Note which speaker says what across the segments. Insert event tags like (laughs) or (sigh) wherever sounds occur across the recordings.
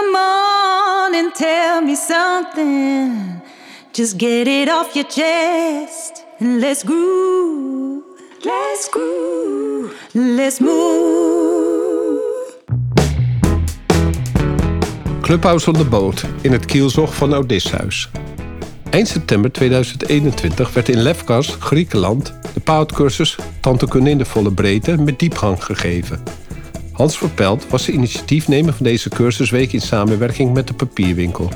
Speaker 1: Come on and tell me something. Just get it off your chest and let's groove. Let's groove. Let's move.
Speaker 2: Clubhouse on the Boot in het kielzog van Odysseus. Eind september 2021 werd in Lefkas, Griekenland, de paardcursus Tandheelkunde in de volle breedte met diepgang gegeven. Hans Verpelt was de initiatiefnemer van deze cursusweek in samenwerking met de papierwinkel.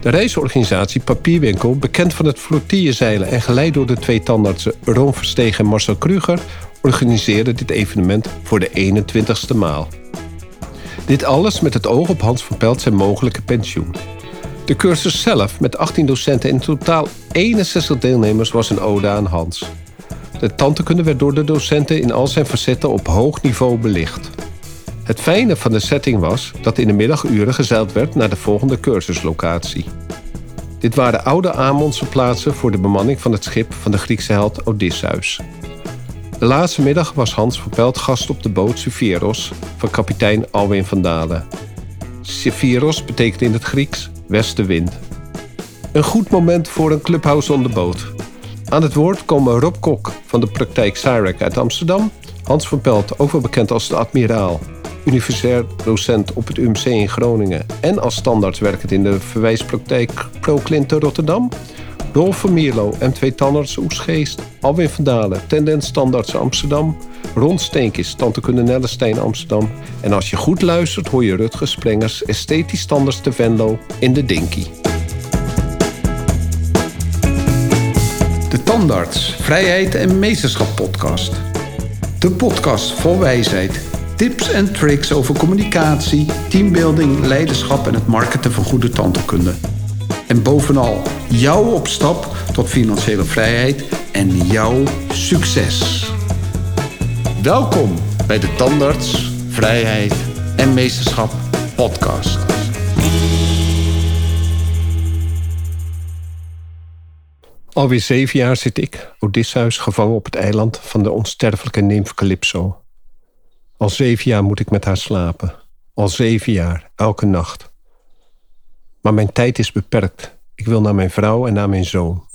Speaker 2: De reisorganisatie Papierwinkel, bekend van het flottillezeilen en geleid door de twee tandartsen Ron Verstegen en Marcel Kruger, organiseerde dit evenement voor de 21ste maal. Dit alles met het oog op Hans Verpelt zijn mogelijke pensioen. De cursus zelf, met 18 docenten en in totaal 61 deelnemers, was een ode aan Hans. De tandheelkunde werd door de docenten in al zijn facetten op hoog niveau belicht. Het fijne van de setting was dat in de middaguren gezeild werd naar de volgende cursuslocatie. Dit waren oude Amonse plaatsen voor de bemanning van het schip van de Griekse held Odysseus. De laatste middag was Hans Verpelt gast op de boot Sephiros van kapitein Alwin van Dalen. Sephiros betekent in het Grieks westenwind. Een goed moment voor een clubhouse on de boot. Aan het woord komen Rob Kok van de praktijk Cyrec uit Amsterdam, Hans van Pelt, ook wel bekend als de admiraal, universitair docent op het UMC in Groningen en als standaard werkend in de verwijspraktijk ProClint te Rotterdam, Rolf van Mierlo, M2 Tandarts Oesgeest, Alwin van Dalen, Tendens Standaards Amsterdam, Ron Steenkis, Tante Nellestein Amsterdam. En als je goed luistert hoor je Rutger Sprengers, Esthetisch Standards te Venlo in de Dinky.
Speaker 3: De Tandarts, Vrijheid en Meesterschap podcast. De podcast vol wijsheid, tips en tricks over communicatie, teambuilding, leiderschap en het marketen van goede tandheelkunde. En bovenal jouw opstap tot financiële vrijheid en jouw succes. Welkom bij de Tandarts, Vrijheid en Meesterschap podcast.
Speaker 2: Alweer zeven jaar zit ik, Odysseus, gevangen op het eiland van de onsterfelijke nimf Calypso. Al zeven jaar moet ik met haar slapen. Al zeven jaar, elke nacht. Maar mijn tijd is beperkt. Ik wil naar mijn vrouw en naar mijn zoon.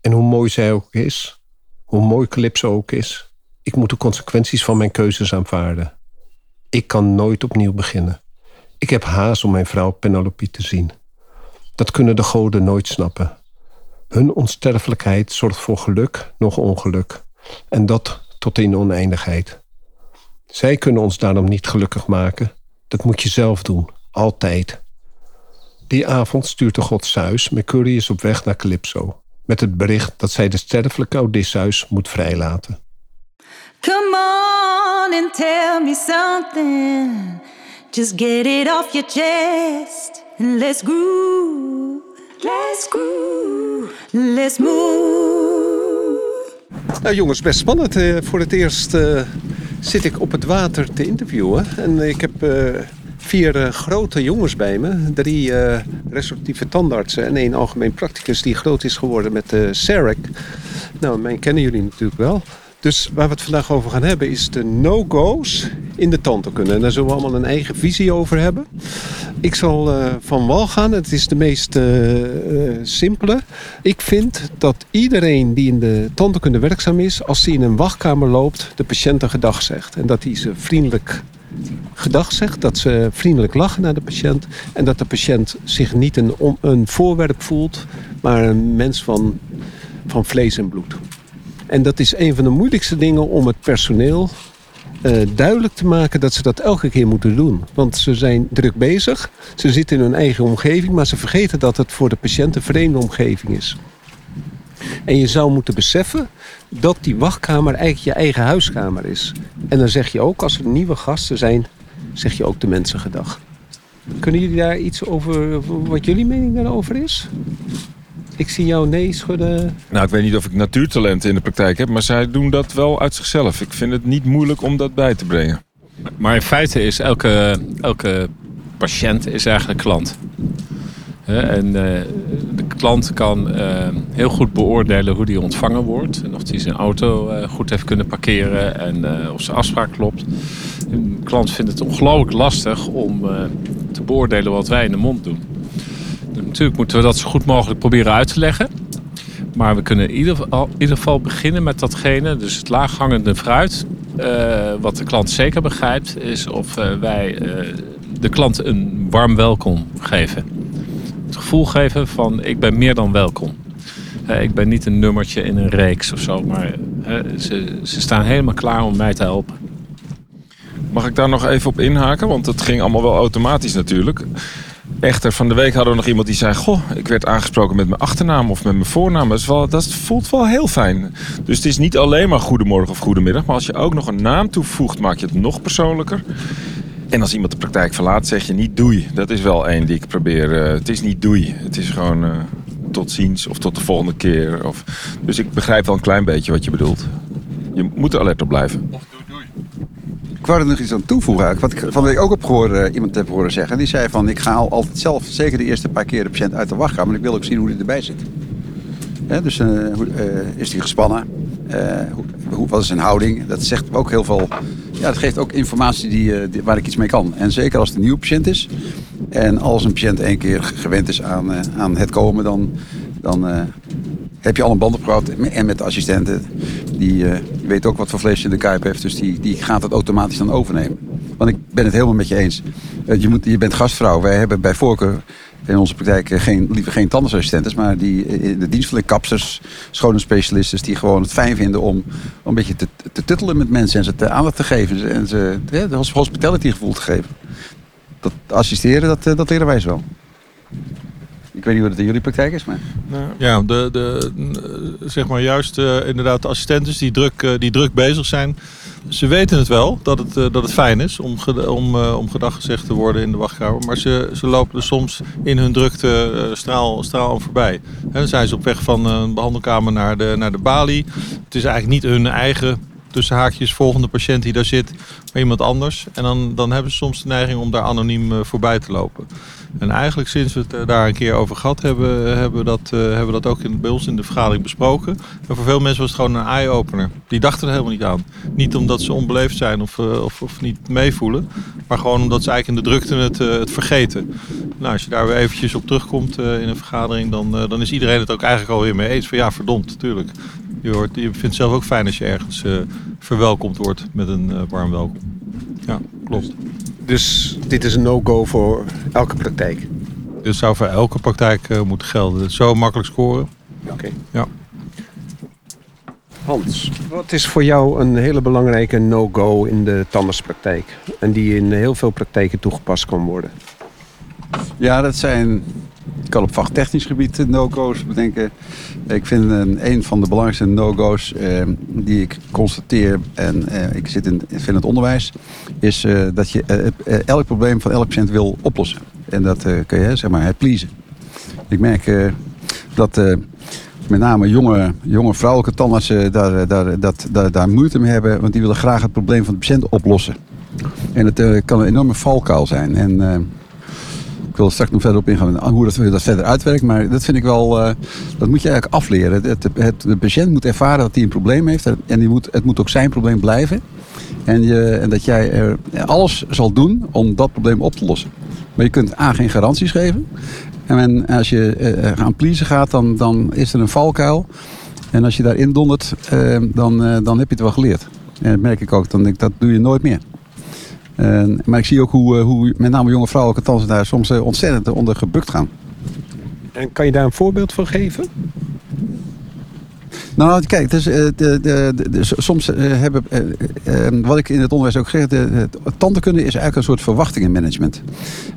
Speaker 2: En hoe mooi zij ook is, hoe mooi Calypso ook is, ik moet de consequenties van mijn keuzes aanvaarden. Ik kan nooit opnieuw beginnen. Ik heb haast om mijn vrouw Penelope te zien. Dat kunnen de goden nooit snappen. Hun onsterfelijkheid zorgt voor geluk, nog ongeluk. En dat tot in oneindigheid. Zij kunnen ons daarom niet gelukkig maken. Dat moet je zelf doen, altijd. Die avond stuurt de god Zeus Mercurius op weg naar Calypso... met het bericht dat zij de sterfelijke Odysseus moet vrijlaten.
Speaker 1: Come on and tell me something. Just get it off your chest and let's groove. Let's groove. Let's move.
Speaker 2: Nou jongens, best spannend. Eh, voor het eerst eh, zit ik op het water te interviewen. En ik heb eh, vier eh, grote jongens bij me. Drie uh, tandartsen en één algemeen practicus die groot is geworden met de CEREC. Nou, mij kennen jullie natuurlijk wel. Dus waar we het vandaag over gaan hebben is de no-go's in de tandheelkunde. En daar zullen we allemaal een eigen visie over hebben. Ik zal uh, van wal gaan. Het is de meest uh, uh, simpele. Ik vind dat iedereen die in de tandheelkunde werkzaam is... als hij in een wachtkamer loopt, de patiënt een gedag zegt. En dat hij ze vriendelijk gedag zegt. Dat ze vriendelijk lachen naar de patiënt. En dat de patiënt zich niet een, een voorwerp voelt... maar een mens van, van vlees en bloed. En dat is een van de moeilijkste dingen om het personeel uh, duidelijk te maken dat ze dat elke keer moeten doen. Want ze zijn druk bezig, ze zitten in hun eigen omgeving, maar ze vergeten dat het voor de patiënt een vreemde omgeving is. En je zou moeten beseffen dat die wachtkamer eigenlijk je eigen huiskamer is. En dan zeg je ook, als er nieuwe gasten zijn, zeg je ook de mensen gedag. Kunnen jullie daar iets over, wat jullie mening daarover is? Ik zie jou nee schudden.
Speaker 4: Nou, ik weet niet of ik natuurtalenten in de praktijk heb, maar zij doen dat wel uit zichzelf. Ik vind het niet moeilijk om dat bij te brengen.
Speaker 5: Maar in feite is elke, elke patiënt is eigenlijk klant. En uh, de klant kan uh, heel goed beoordelen hoe die ontvangen wordt. En of hij zijn auto uh, goed heeft kunnen parkeren en of zijn afspraak klopt. Een klant vindt het ongelooflijk lastig om te beoordelen wat wij in de mond doen. Natuurlijk moeten we dat zo goed mogelijk proberen uit te leggen. Maar we kunnen in ieder geval, beginnen met datgene, dus het laaghangende fruit. Uh, wat de klant zeker begrijpt, is of uh, wij uh, de klant een warm welkom geven. Het gevoel geven van ik ben meer dan welkom. ik ben niet een nummertje in een reeks of zo, maar ze, ze staan helemaal klaar om mij te helpen.
Speaker 4: Mag ik daar nog even op inhaken? Want het ging allemaal wel automatisch natuurlijk. Echter, van de week hadden we nog iemand die zei... Goh, ik werd aangesproken met mijn achternaam of met mijn voornaam. Dat, wel, dat voelt wel heel fijn. Dus het is niet alleen maar goedemorgen of goedemiddag... maar als je ook nog een naam toevoegt, maak je het nog persoonlijker. En als iemand de praktijk verlaat, zeg je niet doei. Dat is wel één die ik probeer. Uh, het is niet doei. Het is gewoon uh, tot ziens of tot de volgende keer. Of... Dus ik begrijp wel een klein beetje wat je bedoelt. Je moet er alert op blijven.
Speaker 6: Ik wou er nog iets aan toevoegen. Wat ik van de week ook heb gehoord, uh, iemand heb horen zeggen. Die zei van, ik ga altijd zelf, zeker de eerste paar keer de patiënt uit de wachtkamer. Maar ik wil ook zien hoe hij erbij zit. dus uh, is hij gespannen? Hoe, wat is zijn houding? Dat zegt ook heel veel. Ja, dat geeft ook informatie die, die, waar ik iets mee kan. En zeker als het een nieuwe patiënt is. En als een patiënt één keer gewend is aan, aan het komen, dan, dan heb je al een band opgebouwd. En met de assistenten, die uh, weet ook wat voor vlees je in de kuip heeft. Dus die, die gaat het automatisch dan overnemen. Want ik ben het helemaal met je eens. Uh, je, moet, je bent gastvrouw. Wij hebben bij voorkeur in onze praktijk eh, geen, liever geen tandartsassistenten, maar die in de dienst kapsers, schone specialisten, die gewoon het fijn vinden om, een beetje te, te tuttelen met mensen en ze te aandacht te geven en ze ja, hospitality gevoel te geven. Dat assisteren, dat, dat leren wij zo. Ik weet niet wat het in jullie praktijk is, maar...
Speaker 7: Ja, de, de, zeg maar juist uh, inderdaad de assistenten die druk, uh, die druk bezig zijn. Ze weten het wel, dat het, uh, dat het fijn is om, om, om gedag gezegd te worden in de wachtkamer. Maar ze, ze lopen er soms in hun drukte straal, straal aan voorbij. En dan zijn ze op weg van een behandelkamer naar de, naar de balie. Het is eigenlijk niet hun eigen tussen haakjes volgende patiënt die daar zit, maar iemand anders. En dan, dan hebben ze soms de neiging om daar anoniem voorbij te lopen. En eigenlijk sinds we het eh, daar een keer over gehad hebben, hebben we dat, uh, hebben we dat ook in, bij ons in de vergadering besproken. En voor veel mensen was het gewoon een eye-opener. Die dachten er helemaal niet aan. Niet omdat ze onbeleefd zijn of, of, of, niet meevoelen, maar gewoon omdat ze eigenlijk in de drukte het, het vergeten. Nou, als je daar weer eventjes op terugkomt in een vergadering, dan, dan is iedereen het ook eigenlijk alweer mee eens. Van ja, verdomd, natuurlijk. Je, hoort, je vindt het zelf ook fijn als je ergens verwelkomd wordt met een warm welkom. Ja, klopt.
Speaker 2: Dus dit is een no-go voor elke praktijk?
Speaker 7: Dit zou voor elke praktijk uh, moeten gelden. Zo makkelijk scoren.
Speaker 2: Oké.
Speaker 7: Ja.
Speaker 2: Hans, wat is voor jou een hele belangrijke no-go in de tandartspraktijk? En die in heel veel praktijken toegepast kan worden?
Speaker 6: Ja, dat zijn ik kan op vachttechnisch gebied no-go's bedenken. Ik vind een, een van de belangrijkste no-go's eh, die ik constateer, en eh, ik zit in, vind het onderwijs, is eh, dat je eh, eh, elk probleem van elk patiënt wil oplossen. En dat eh, kun je zeg maar pleasen. Ik merk dat met name jonge, jonge vrouwelijke tandartsen daar, daar, dat, daar, daar moeite mee hebben, want die willen graag het probleem van de patiënt oplossen. En het kan een enorme valkuil zijn. En ik wil straks nog verder op ingaan hoe dat, dat verder uitwerkt. Maar dat vind ik wel, uh, dat moet je eigenlijk afleren. Het, het, de patiënt moet ervaren dat hij een probleem heeft. En die moet, het moet ook zijn probleem blijven. En, je, en dat jij er alles zal doen om dat probleem op te lossen. Maar je kunt A, geen garanties geven. En als je uh, aan pleasen gaat, dan, dan is er een valkuil. En als je daarin dondert, uh, dan, dan heb je het wel geleerd. En dat merk ik ook. Dan denk ik, dat doe je nooit meer maar ik zie ook hoe, eh, hoe met name jonge vrouwelijke tanzen daar soms eh, ontzettend onder gebukt gaan.
Speaker 2: En kan je daar een voorbeeld van geven?
Speaker 6: Nou, kijk, dus, de, de, de, soms hebben, wat ik in het onderwijs ook zeg, de, tandenkunde is eigenlijk een soort verwachtingenmanagement.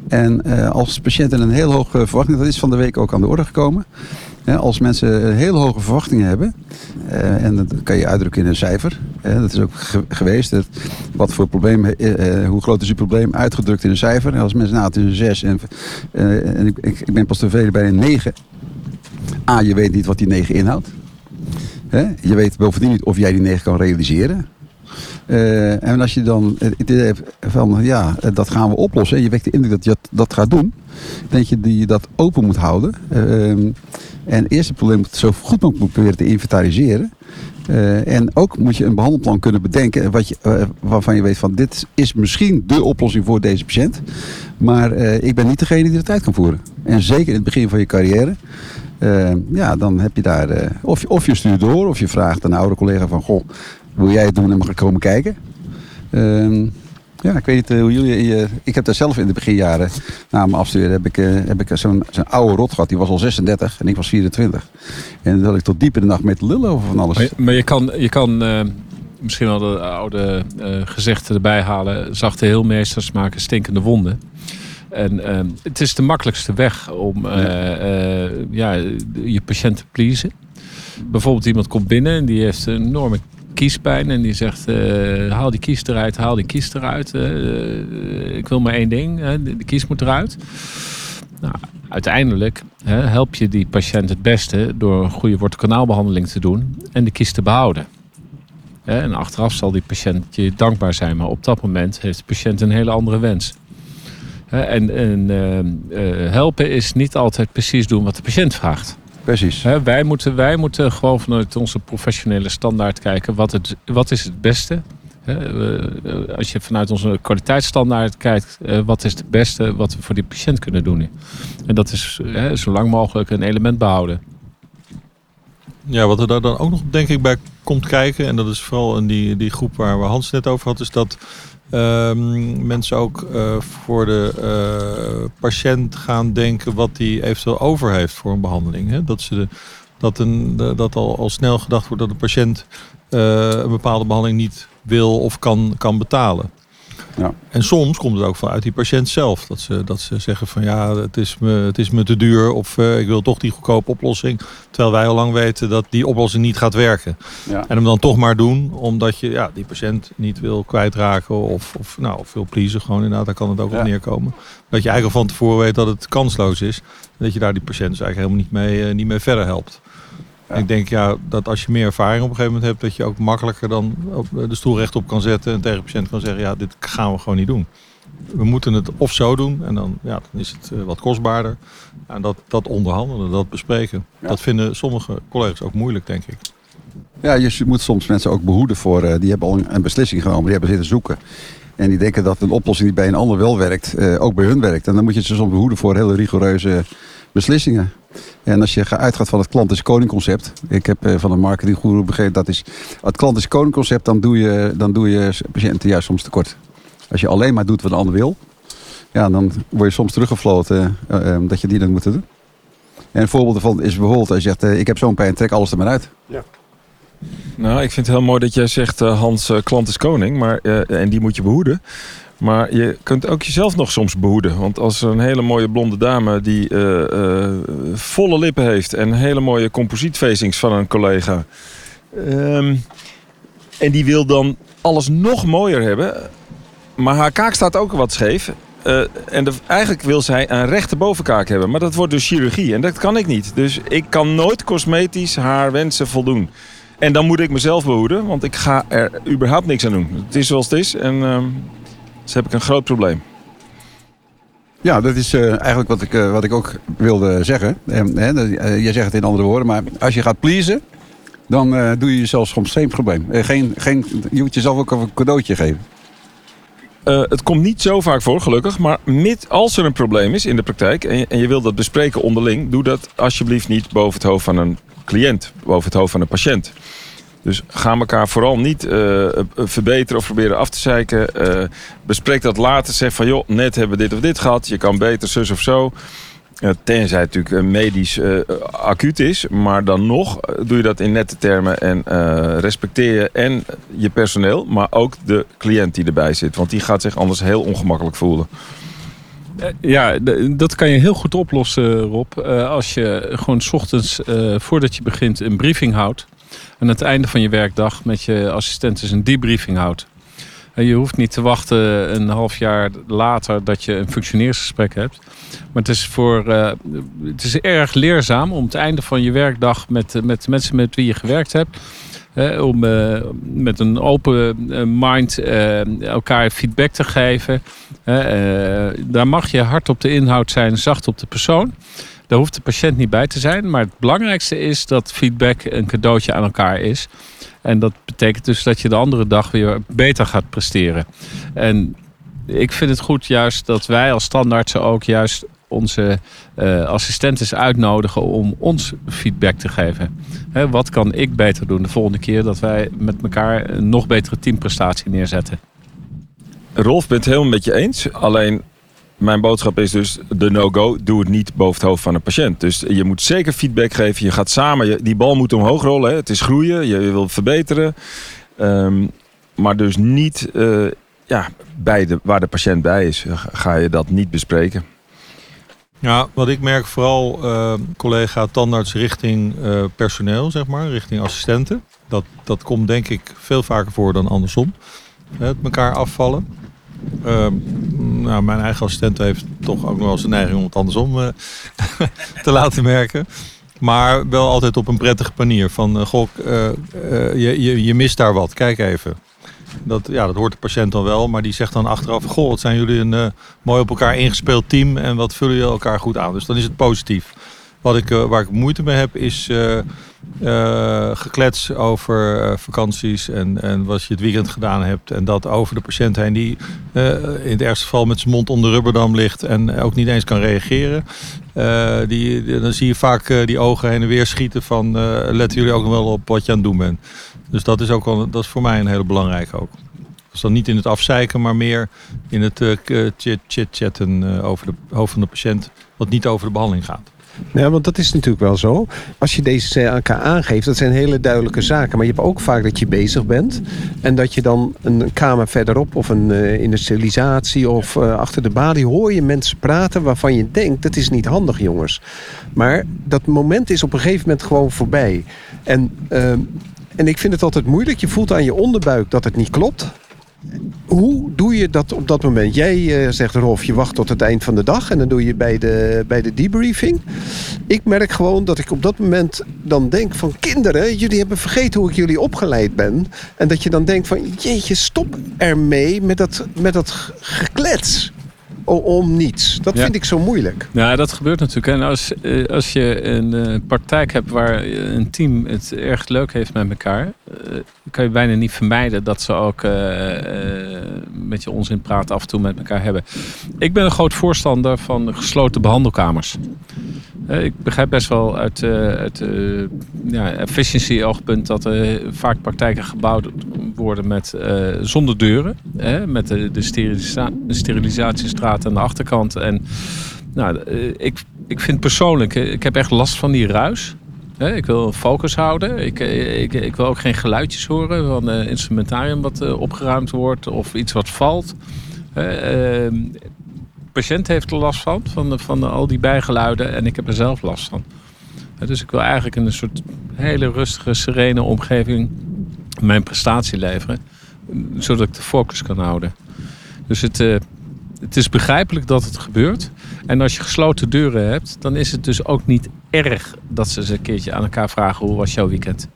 Speaker 6: En als patiënten een heel hoge verwachting, dat is van de week ook aan de orde gekomen als mensen hele hoge verwachtingen hebben, eh, en dat kan je uitdrukken in een cijfer, dat is ook geweest, wat voor probleem, eh, eh, hoe groot is uw probleem, uitgedrukt in een cijfer. Als mensen, nou het is een 6 en, en ik, ik, ben pas tevreden bij een 9. A, je weet niet wat die 9 inhoudt. Je weet bovendien niet of jij die 9 kan realiseren. Uh, en als je dan het idee hebt van ja, dat gaan we oplossen. En je wekt de indruk dat je dat, dat gaat doen. Denk je die je dat open moet houden. Uh, en het eerste probleem moet zo goed mogelijk proberen te inventariseren. Uh, en ook moet je een behandelplan kunnen bedenken wat je, waarvan je weet van dit is misschien de oplossing voor deze patiënt. Maar eh, ik ben niet degene die het uit kan voeren. En zeker in het begin van je carrière. eh, ja, dan heb je daar... eh, of, of je stuurt door, of je vraagt een oude collega van... Goh, wil jij het doen en mag ik komen kijken? Ehm, ja, ik weet niet eh, hoe jullie... eh, ik heb daar zelf in de beginjaren, na mijn afstuderen... heb ik, eh, heb ik zo'n zo'n oude rot gehad. Die was al 36 en ik was 24. En dan had ik tot diep in de nacht met lullen over van alles.
Speaker 5: Maar, je- maar je kan, je kan misschien wel de oude gezichten erbij halen. Zachte heelmeesters maken stinkende wonden. En het is de makkelijkste weg om eh, ja, je patiënt te pleasen. Bijvoorbeeld iemand komt binnen en die heeft een enorme kiespijn. En die zegt, eh, haal die kies eruit, haal die kies eruit. Eh, ik wil maar één ding, de, kies moet eruit. Nou, uiteindelijk help je die patiënt het beste door een goede wortelkanaalbehandeling te doen en de kies te behouden. En achteraf zal die patiënt je dankbaar zijn, maar op dat moment heeft de patiënt een hele andere wens. En en eh, eh, helpen is niet altijd precies doen wat de patiënt vraagt.
Speaker 6: Precies.
Speaker 5: Hè, wij, moeten, wij moeten gewoon vanuit onze professionele standaard kijken wat, het, wat is het beste. Hè, eh, als je vanuit onze kwaliteitsstandaard kijkt, eh, wat is het beste wat we voor die patiënt kunnen doen. En dat is hè, zo lang mogelijk een element behouden.
Speaker 7: Ja, wat er daar dan ook nog denk ik bij komt kijken, en dat is vooral in die, die groep waar we Hans net over had, is dat ehm, mensen ook eh, voor de eh, patiënt gaan denken wat hij eventueel over heeft voor een behandeling. Hè? Dat, ze dat, een, dat al, al snel gedacht wordt dat de patiënt eh, een bepaalde behandeling niet wil of kan, kan betalen.
Speaker 6: Ja.
Speaker 7: En soms komt het ook vanuit die patiënt zelf. Dat ze, dat ze zeggen van ja, het is me, het is me te duur of eh, ik wil toch die goedkope oplossing. Terwijl wij al lang weten dat die oplossing niet gaat werken.
Speaker 6: Ja.
Speaker 7: En hem dan toch maar doen omdat je ja, die patiënt niet wil kwijtraken of, of, nou, of wil pleasen. Gewoon inderdaad, daar kan het ook
Speaker 6: Ja.
Speaker 7: op neerkomen. Dat je eigenlijk al van tevoren weet dat het kansloos is. En dat je daar die patiënt dus eigenlijk helemaal niet mee, eh, niet mee verder helpt.
Speaker 6: Ja.
Speaker 7: Ik denk ja, dat als je meer ervaring op een gegeven moment hebt, dat je ook makkelijker dan op de stoel rechtop kan zetten en tegen de patiënt kan zeggen, ja, dit gaan we gewoon niet doen. We moeten het of zo doen en dan, ja, dan is het eh, wat kostbaarder. En dat, dat onderhandelen, dat bespreken,
Speaker 6: Ja.
Speaker 7: dat vinden sommige collega's ook moeilijk, denk ik.
Speaker 6: Ja, je moet soms mensen ook behoeden voor. eh, die hebben al een, beslissing genomen, die hebben zitten zoeken. En die denken dat een oplossing die bij een ander wel werkt, eh, ook bij hun werkt. En dan moet je ze soms behoeden voor hele rigoureuze beslissingen. En als je ga- uitgaat van het klant is koning concept. Ik heb eh, van een marketinggoeroe begrepen dat is. Het klant is koning concept, dan doe je, dan doe je patiënten juist soms tekort. Als je alleen maar doet wat de ander wil, ja, dan word je soms teruggefloten eh, eh, dat je die dan moet doen. En een voorbeeld daarvan is bijvoorbeeld als je zegt, ik heb zo'n pijn, trek alles er maar uit.
Speaker 4: Nou, ik vind het heel mooi dat jij zegt, eh, Hans, klant is koning. Maar, eh, en die moet je behoeden. Maar je kunt ook jezelf nog soms behoeden. Want als er een hele mooie blonde dame die eh, eh, volle lippen heeft... en hele mooie composietfacings van een collega... ehm, en die wil dan alles nog mooier hebben... maar haar kaak staat ook wat scheef... eh, en eigenlijk wil zij een rechte bovenkaak hebben. Maar dat wordt dus chirurgie. En dat kan ik niet. Dus ik kan nooit cosmetisch haar wensen voldoen. En dan moet ik mezelf behoeden, want ik ga er überhaupt niks aan doen. Het is zoals het is en ehm, dus heb ik een groot probleem.
Speaker 6: Ja, dat is eh, eigenlijk wat ik, eh, wat ik ook wilde zeggen. En, hè, dat- eh, jij zegt het in andere woorden, maar als je gaat pleasen, dan doe je jezelf soms geen probleem. Geen, geen, je moet jezelf ook een cadeautje geven.
Speaker 4: Het komt niet zo vaak voor, gelukkig. Maar mit, als er een probleem is in de praktijk en je, en je wilt dat bespreken onderling, doe dat alsjeblieft niet boven het hoofd van een cliënt, boven het hoofd van een patiënt. Dus ga elkaar vooral niet eh, eh, verbeteren of proberen af te zeiken. Eh, bespreek dat later. Zeg van joh, net hebben we dit of dit gehad. Je kan beter zus of zo. Tenzij het natuurlijk medisch acuut is. Maar dan nog doe je dat in nette termen. En respecteer je en je personeel. Maar ook de cliënt die erbij zit. Want die gaat zich anders heel ongemakkelijk voelen.
Speaker 5: Ja, dat kan je heel goed oplossen, Rob. Als je gewoon 's ochtends, voordat je begint, een briefing houdt. Aan het einde van je werkdag met je assistenten een debriefing houdt. En je hoeft niet te wachten een half jaar later dat je een functioneersgesprek hebt. Maar het is, voor, eh, het is erg leerzaam om het einde van je werkdag met, eh, met mensen met wie je gewerkt hebt. hè, om eh, met een open mind elkaar feedback te geven. Daar mag je hard op de inhoud zijn, zacht op de persoon. Daar hoeft de patiënt niet bij te zijn. Maar het belangrijkste is dat feedback een cadeautje aan elkaar is. En dat betekent dus dat je de andere dag weer beter gaat presteren. En ik vind het goed juist dat wij als standaardsen ook juist onze uh, assistenten uitnodigen om ons feedback te geven. Hè, wat kan ik beter doen de volgende keer dat wij met elkaar een nog betere teamprestatie neerzetten?
Speaker 4: Rolf, ben het helemaal met je eens. Alleen mijn boodschap is dus de no-go. Doe het niet boven het hoofd van een patiënt. Dus je moet zeker feedback geven. Je gaat samen, die bal moet omhoog rollen. Het is groeien, je wil verbeteren. Ehm, maar dus niet uh, ja, bij de, waar de patiënt bij is, ga je dat niet bespreken.
Speaker 7: Ja, wat ik merk vooral uh, collega tandarts richting uh, personeel, zeg maar, richting assistenten. Dat, dat komt denk ik veel vaker voor dan andersom. Het elkaar afvallen. Uh, nou, mijn eigen assistent heeft toch ook nog wel zijn neiging om het andersom uh, (laughs) te laten merken. Maar wel altijd op een prettige manier. Van, uh, je, je, je mist daar wat, kijk even. Dat, ja, dat hoort de patiënt dan wel, maar die zegt dan achteraf: Goh, wat zijn jullie een mooi op elkaar ingespeeld team en wat vullen jullie elkaar goed aan. Dus dan is het positief. Wat ik, waar ik moeite mee heb, is uh, geklets over vakanties en, en wat je het weekend gedaan hebt. En dat over de patiënt heen, die in het ergste geval met zijn mond onder de rubberdam ligt en ook niet eens kan reageren. die, dan zie je vaak die ogen heen en weer schieten van letten jullie ook wel op wat je aan het doen bent. Dus dat is ook wel, dat is voor mij een hele belangrijke ook. Dus dan niet in het afzeiken, maar meer in het chit-chatten over de hoofd van de patiënt, wat niet over de behandeling gaat.
Speaker 2: Ja, want dat is natuurlijk wel zo. Als je deze CAK aangeeft, dat zijn hele duidelijke zaken. Maar je hebt ook vaak dat je bezig bent. En dat je dan een kamer verderop of een uh, industrialisatie of uh, achter de balie hoor je mensen praten waarvan je denkt, dat is niet handig jongens. Maar dat moment is op een gegeven moment gewoon voorbij. En uh, en ik vind het altijd moeilijk. Je voelt aan je onderbuik dat het niet klopt. Hoe doe je dat op dat moment? Jij uh, zegt, Rolf, je wacht tot het eind van de dag en dan doe je bij de, bij de debriefing. Ik merk gewoon dat ik op dat moment dan denk van kinderen, jullie hebben vergeten hoe ik jullie opgeleid ben. En dat je dan denkt van, jeetje, stop ermee met dat, met dat geklets om niets. Dat vind ik zo moeilijk.
Speaker 5: Ja, dat gebeurt natuurlijk. En als, eh, als je een uh, praktijk hebt waar een team het erg leuk heeft met elkaar, uh, kan je bijna niet vermijden dat ze ook met je onzin praten af en toe met elkaar hebben. Ik ben een groot voorstander van gesloten behandelkamers. Ik begrijp best wel uit, uit ja, efficiency oogpunt dat er vaak praktijken gebouwd worden met, zonder deuren. met de, de, sterilisa de sterilisatiestraat aan de achterkant. En nou, eh, ik, ik vind persoonlijk, eh, ik heb echt last van die ruis. Ik wil focus houden. Ik, eh, ik, ik wil ook geen geluidjes horen van uh, instrumentarium wat opgeruimd wordt of iets wat valt. De patiënt heeft er last van, van, van al die bijgeluiden en ik heb er zelf last van. Dus ik wil eigenlijk in een soort hele rustige, serene omgeving mijn prestatie leveren, zodat ik de focus kan houden. Dus het, het is begrijpelijk dat het gebeurt. En als je gesloten deuren hebt, dan is het dus ook niet erg dat ze eens een keertje aan elkaar vragen: hoe was jouw weekend?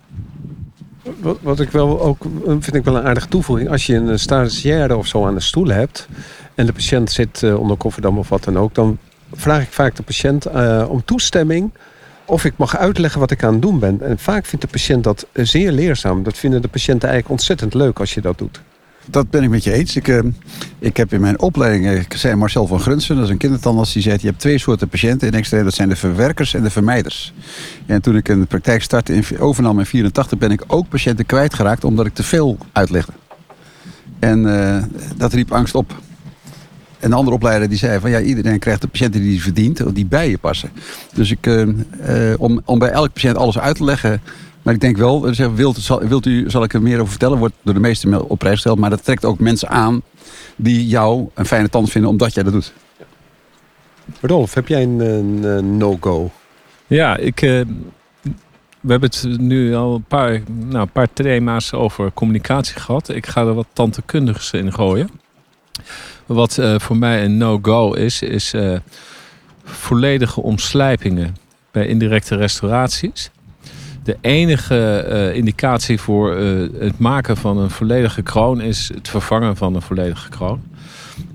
Speaker 2: Wat, wat ik wel ook vind ik wel een aardige toevoeging. Als je een stagiaire of zo aan de stoel hebt en de patiënt zit uh, onder kofferdam of wat dan ook, dan vraag ik vaak de patiënt uh, om toestemming of ik mag uitleggen wat ik aan het doen ben. En vaak vindt de patiënt dat zeer leerzaam. Dat vinden de patiënten eigenlijk ontzettend leuk als je dat doet.
Speaker 6: Dat ben ik met je eens. Ik, ik heb in mijn opleiding, eh, ik zei Marcel van Grunsen, dat is een kindertandarts, die zei: Je hebt twee soorten patiënten in extra, dat zijn de verwerkers en de vermijders. En toen ik een praktijk startte, in, overnam in 84, ben ik ook patiënten kwijtgeraakt omdat ik te veel uitlegde. En dat riep angst op. En een andere opleider die zei van ja, iedereen krijgt de patiënten die hij verdient, die bij je passen. Dus ik, uh, om, om bij elke patiënt alles uit te leggen, maar ik denk wel, wilt, zal, wilt u, zal ik er meer over vertellen? Wordt door de meeste op prijs gesteld. Maar dat trekt ook mensen aan die jou een fijne tand vinden omdat jij dat doet.
Speaker 2: Rodolf, heb jij een, no-go?
Speaker 5: Ja, ik, uh, we hebben het nu al een paar, nou, een paar thema's over communicatie gehad. Ik ga er wat tantekundigs in gooien. Wat uh, voor mij een no-go is, is uh, volledige omslijpingen bij indirecte restauraties. De enige uh, indicatie voor het maken van een volledige kroon is het vervangen van een volledige kroon.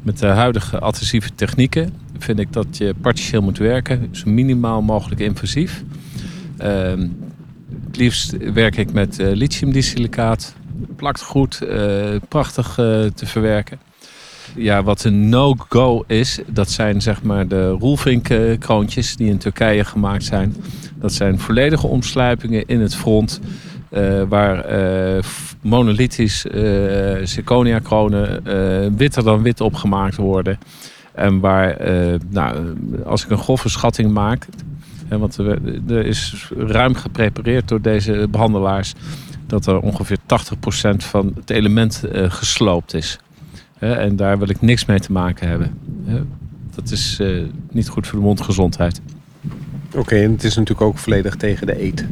Speaker 5: Met de huidige adhesieve technieken vind ik dat je partieel moet werken, zo minimaal mogelijk invasief. Uh, het liefst werk ik met lithiumdisilicaat. Plakt goed, prachtig te verwerken. Ja, wat een no-go is, dat zijn zeg maar de roelvinkkroontjes die in Turkije gemaakt zijn. Dat zijn volledige omsluipingen in het front. eh, waar f- monolithisch eh zirconia-kronen witter dan wit opgemaakt worden. En waar, nou, als ik een grove schatting maak, hè, want er, er is ruim geprepareerd door deze behandelaars, dat er ongeveer 80% van het element gesloopt is. Hè, en daar wil ik niks mee te maken hebben. Hè. Dat is eh, niet goed voor de mondgezondheid.
Speaker 2: Oké, en het is natuurlijk ook volledig tegen de eet.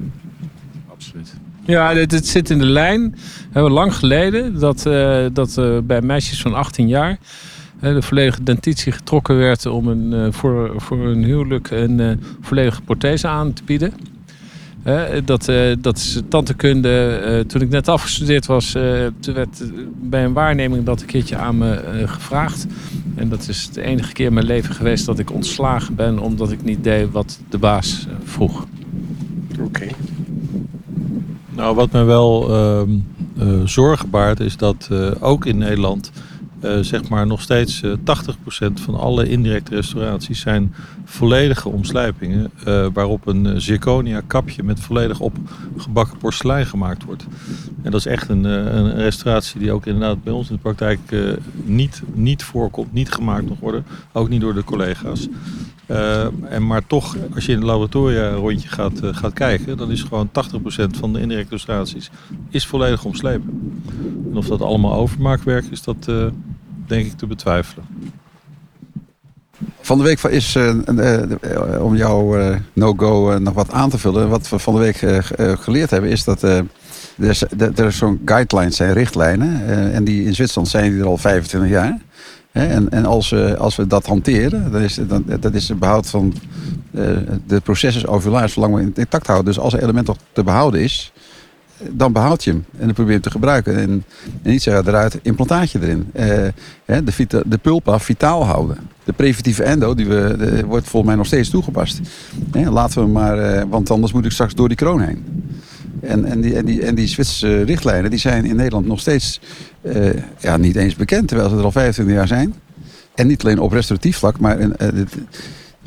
Speaker 5: Absoluut. Ja, dit, dit zit in de lijn. We hebben lang geleden dat, eh, dat eh, bij meisjes van 18 jaar de volledige dentitie getrokken werd om een, voor, voor een huwelijk een volledige prothese aan te bieden. Dat, eh, dat is tantekunde. Eh, toen ik net afgestudeerd was, eh, toen werd bij een waarneming dat een keertje aan me gevraagd. En dat is de enige keer in mijn leven geweest dat ik ontslagen ben omdat ik niet deed wat de baas vroeg.
Speaker 2: Oké.
Speaker 7: Nou, wat mij wel ehm, eh, zorgen baart is dat ook in Nederland eh, zeg maar nog steeds eh 80% van alle indirecte restauraties zijn volledige omslijpingen eh, waarop een eh, zirconia kapje met volledig opgebakken porselein gemaakt wordt. En dat is echt een, eh, een restauratie die ook inderdaad bij ons in de praktijk eh, niet, niet voorkomt, niet gemaakt mag worden, ook niet door de collega's. Eh, en maar toch, als je in het laboratoria rondje gaat, eh, gaat kijken, dan is gewoon 80% van de indirecte restauraties is volledig omslepen. En of dat allemaal overmaakwerk is, dat eh, denk ik te betwijfelen.
Speaker 6: Van de week is, eh, eh, eh, om jouw no-go nog wat aan te vullen. Wat we van de week ge- geleerd hebben is dat er, er zo'n guidelines zijn, richtlijnen. en die in Zwitserland zijn die er al 25 jaar. En en als, als we dat hanteren, dan is, dat is het behoud van de processus ovularis zolang we intact houden. Dus als een element nog te behouden is, dan behoud je hem. En dan probeer je hem te gebruiken. En, en niet zeggen eruit, implantaatje erin. Eh, de, vita- de pulpa vitaal houden. De preventieve endo, die we, wordt volgens mij nog steeds toegepast. Laten we maar, eh, want anders moet ik straks door die kroon heen. En, en, die, en, die, en die Zwitserse richtlijnen die zijn in Nederland nog steeds eh, ja, niet eens bekend, terwijl ze er al 25 jaar zijn. En niet alleen op restauratief vlak, maar in,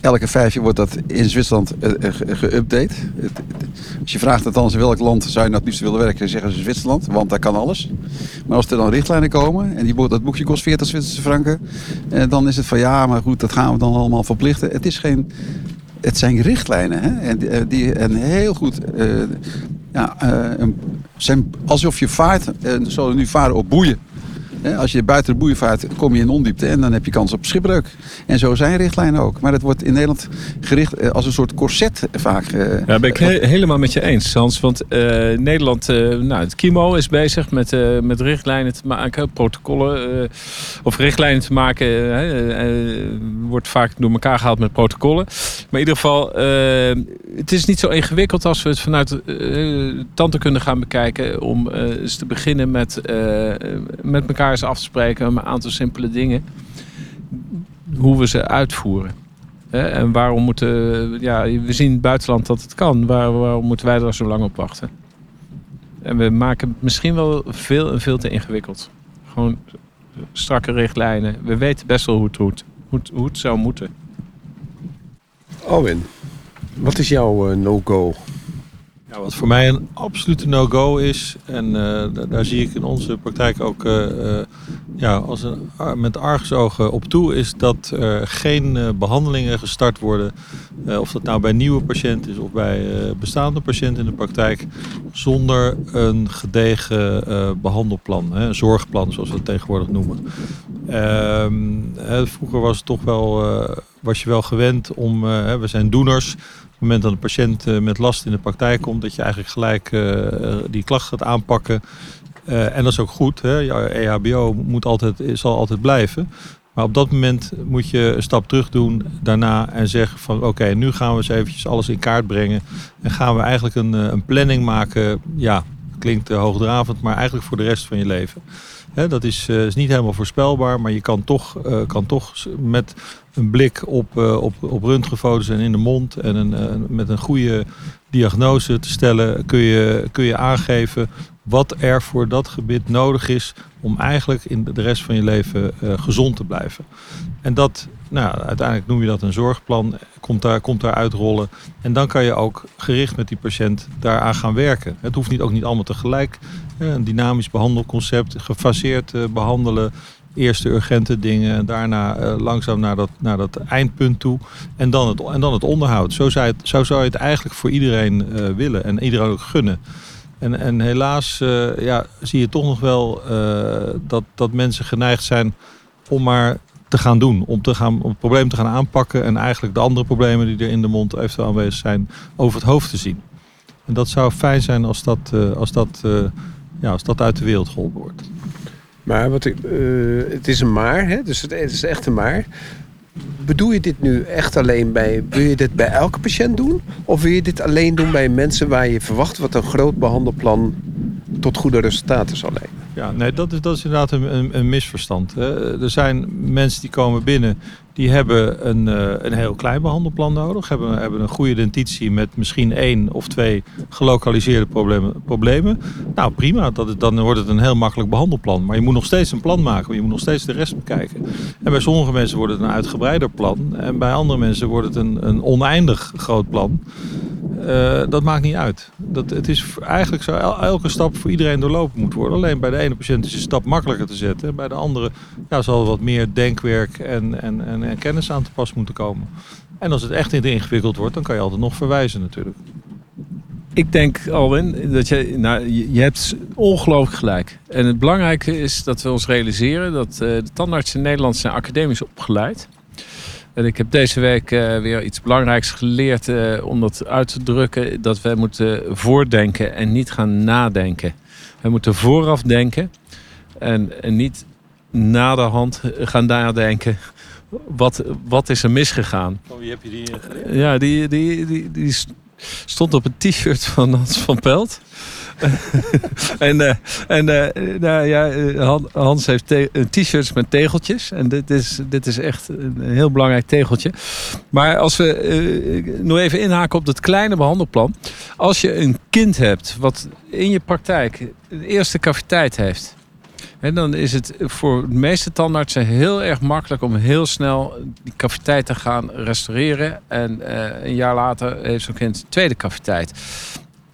Speaker 6: elke vijf jaar wordt dat in Zwitserland eh, eh, ge- geüpdate. Als je vraagt althans in welk land zou je nou het liefst willen werken, zeggen ze Zwitserland, want daar kan alles. Maar als er dan richtlijnen komen en die, dat boekje kost 40 Zwitserse franken, eh, dan is het van ja, maar goed, dat gaan we dan allemaal verplichten. Het is geen, het zijn richtlijnen hè? En, die- en heel goed, ja, zijn alsof je vaart, eh, zoals nu varen op boeien. Als je buiten de boeien vaart, kom je in ondiepte en dan heb je kans op schipbreuk. En zo zijn richtlijnen ook. Maar dat wordt in Nederland gericht eh, als een soort corset vaak. eh,
Speaker 5: Ja, ben ik he- helemaal met je eens, Sans. Want eh, Nederland, nou, het KIMO is bezig met, met richtlijnen te maken, protocollen. of richtlijnen te maken. wordt vaak door elkaar gehaald met protocollen. Maar in ieder geval, het is niet zo ingewikkeld als we het vanuit eh tandheelkunde gaan bekijken. Om eh, eens te beginnen met, eh, met elkaar eens af te spreken. Een aantal simpele dingen. Hoe we ze uitvoeren. En waarom moeten, ja, we zien in het buitenland dat het kan. Waar, waarom moeten wij daar zo lang op wachten? En we maken het misschien wel veel en veel te ingewikkeld. Gewoon strakke richtlijnen. We weten best wel hoe het, hoe het, hoe het, zou moeten.
Speaker 2: Owen, wat is jouw eh, no-go?
Speaker 7: Wat voor mij een absolute no-go is, en eh, da- daar zie ik in onze praktijk ook eh, eh, ja, als een, ar- met argusogen op toe, is dat er geen eh, behandelingen gestart worden. of dat nou bij nieuwe patiënten is of bij bestaande patiënten in de praktijk, zonder een gedegen eh, behandelplan, hè, een zorgplan zoals we het tegenwoordig noemen. Ehm, vroeger was het toch wel, was je wel gewend om, we zijn doeners. Op het moment dat een patiënt eh, met last in de praktijk komt, dat je eigenlijk gelijk eh, die klacht gaat aanpakken. Eh, en dat is ook goed. Hè? EHBO moet altijd, zal altijd blijven. Maar op dat moment moet je een stap terug doen daarna en zeggen van oké, nu gaan we eens eventjes alles in kaart brengen. En gaan we eigenlijk een, een planning maken. Ja, klinkt hoogdravend, maar eigenlijk voor de rest van je leven. Dat is, eh, is niet helemaal voorspelbaar, maar je kan toch, eh, kan toch met een blik op, eh, op, op röntgenfoto's en in de mond en een, met een goede diagnose te stellen, kun je, kun je aangeven wat er voor dat gebied nodig is om eigenlijk in de rest van je leven gezond te blijven. En dat, nou, uiteindelijk noem je dat een zorgplan, komt daar, komt daar uitrollen. En dan kan je ook gericht met die patiënt daaraan gaan werken. Het hoeft niet, ook niet allemaal tegelijk. Eh, Een dynamisch behandelconcept, gefaseerd eh, behandelen. Eerst de urgente dingen en daarna eh, langzaam naar dat, naar dat eindpunt toe. En dan het, en dan het onderhoud. Zo zou, je het, zo zou je het eigenlijk voor iedereen willen en iedereen ook gunnen. En, en helaas ja, zie je toch nog wel dat, dat mensen geneigd zijn om maar te gaan doen. Om, te gaan, om het probleem te gaan aanpakken. En eigenlijk de andere problemen die er in de mond eventueel aanwezig zijn, over het hoofd te zien. En dat zou fijn zijn als dat, als dat, ja, als dat uit de wereld geholpen wordt.
Speaker 2: Maar wat ik, eh, het is een maar, hè? dus het, het is echt een maar. Bedoel je dit nu echt alleen bij, wil je dit bij elke patiënt doen? Of wil je dit alleen doen bij mensen waar je verwacht wat een groot behandelplan tot goede resultaten zal leiden?
Speaker 7: Ja, nee, dat is, dat is inderdaad een, een, misverstand. Hè. Er zijn mensen die komen binnen, die hebben een, eh, een heel klein behandelplan nodig. Hebben, hebben een goede dentitie met misschien één of twee gelokaliseerde problemen. problemen. Nou, prima, dat dan wordt het een heel makkelijk behandelplan. Maar je moet nog steeds een plan maken, je moet nog steeds de rest bekijken. En bij sommige mensen wordt het een uitgebreider plan. En bij andere mensen wordt het een, een oneindig groot plan. Eh, dat maakt niet uit. Dat, het is eigenlijk zo, el- elke stap voor iedereen doorlopen moet worden. Alleen bij de ene patiënt is de stap makkelijker te zetten. Bij de andere ja, zal wat meer denkwerk en, en, en, en kennis aan te pas moeten komen. En als het echt te ingewikkeld wordt, dan kan je altijd nog verwijzen natuurlijk.
Speaker 5: Ik denk, Alwin, dat je, nou, je, je hebt ongelooflijk gelijk. En het belangrijke is dat we ons realiseren dat eh, de tandartsen in Nederland zijn academisch opgeleid. En ik heb deze week eh, weer iets belangrijks geleerd eh, om dat uit te drukken. Dat wij moeten voordenken en niet gaan nadenken. We moeten vooraf denken en, en niet na de hand gaan nadenken. Wat, wat is er misgegaan?
Speaker 7: Van wie heb je die
Speaker 5: Ja, die, die, die, die stond op een t-shirt van Hans van Pelt. (laughs) en eh, en eh, nou, ja, eh, Han- Hans heeft t-shirts met tegeltjes. En dit is, dit is echt een heel belangrijk tegeltje. Maar als we nog even inhaken op dat kleine behandelplan. Als je een kind hebt wat in je praktijk de eerste caviteit heeft. En dan is het voor de meeste tandartsen heel erg makkelijk om heel snel die caviteit te gaan restaureren. En een jaar later heeft zo'n kind een tweede caviteit.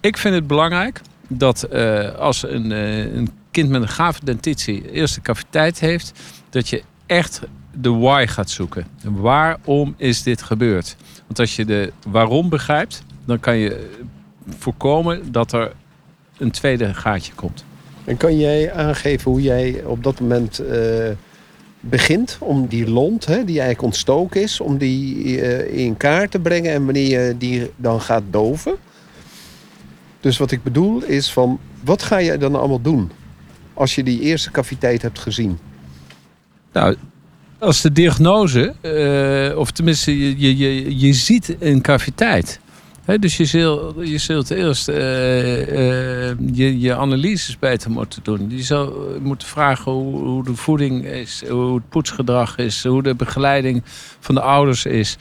Speaker 5: Ik vind het belangrijk dat eh, als een, eh, een kind met een gave dentitie eerste caviteit heeft, dat je echt de why gaat zoeken. Waarom is dit gebeurd? Want als je de waarom begrijpt, dan kan je voorkomen dat er een tweede gaatje komt.
Speaker 2: En kan jij aangeven hoe jij op dat moment eh, begint om die lont, hè, die eigenlijk ontstoken is, om die in kaart te brengen en wanneer je die dan gaat doven? Dus wat ik bedoel is van, wat ga je dan allemaal doen als je die eerste caviteit hebt gezien?
Speaker 5: Nou, als de diagnose, eh, of tenminste, je, je, je, ziet een caviteit. Hè, dus je zult, je zult eerst eh, eh, je, je analyses beter moeten doen. Je zou moeten vragen hoe, hoe de voeding is, hoe het poetsgedrag is, hoe de begeleiding van de ouders is.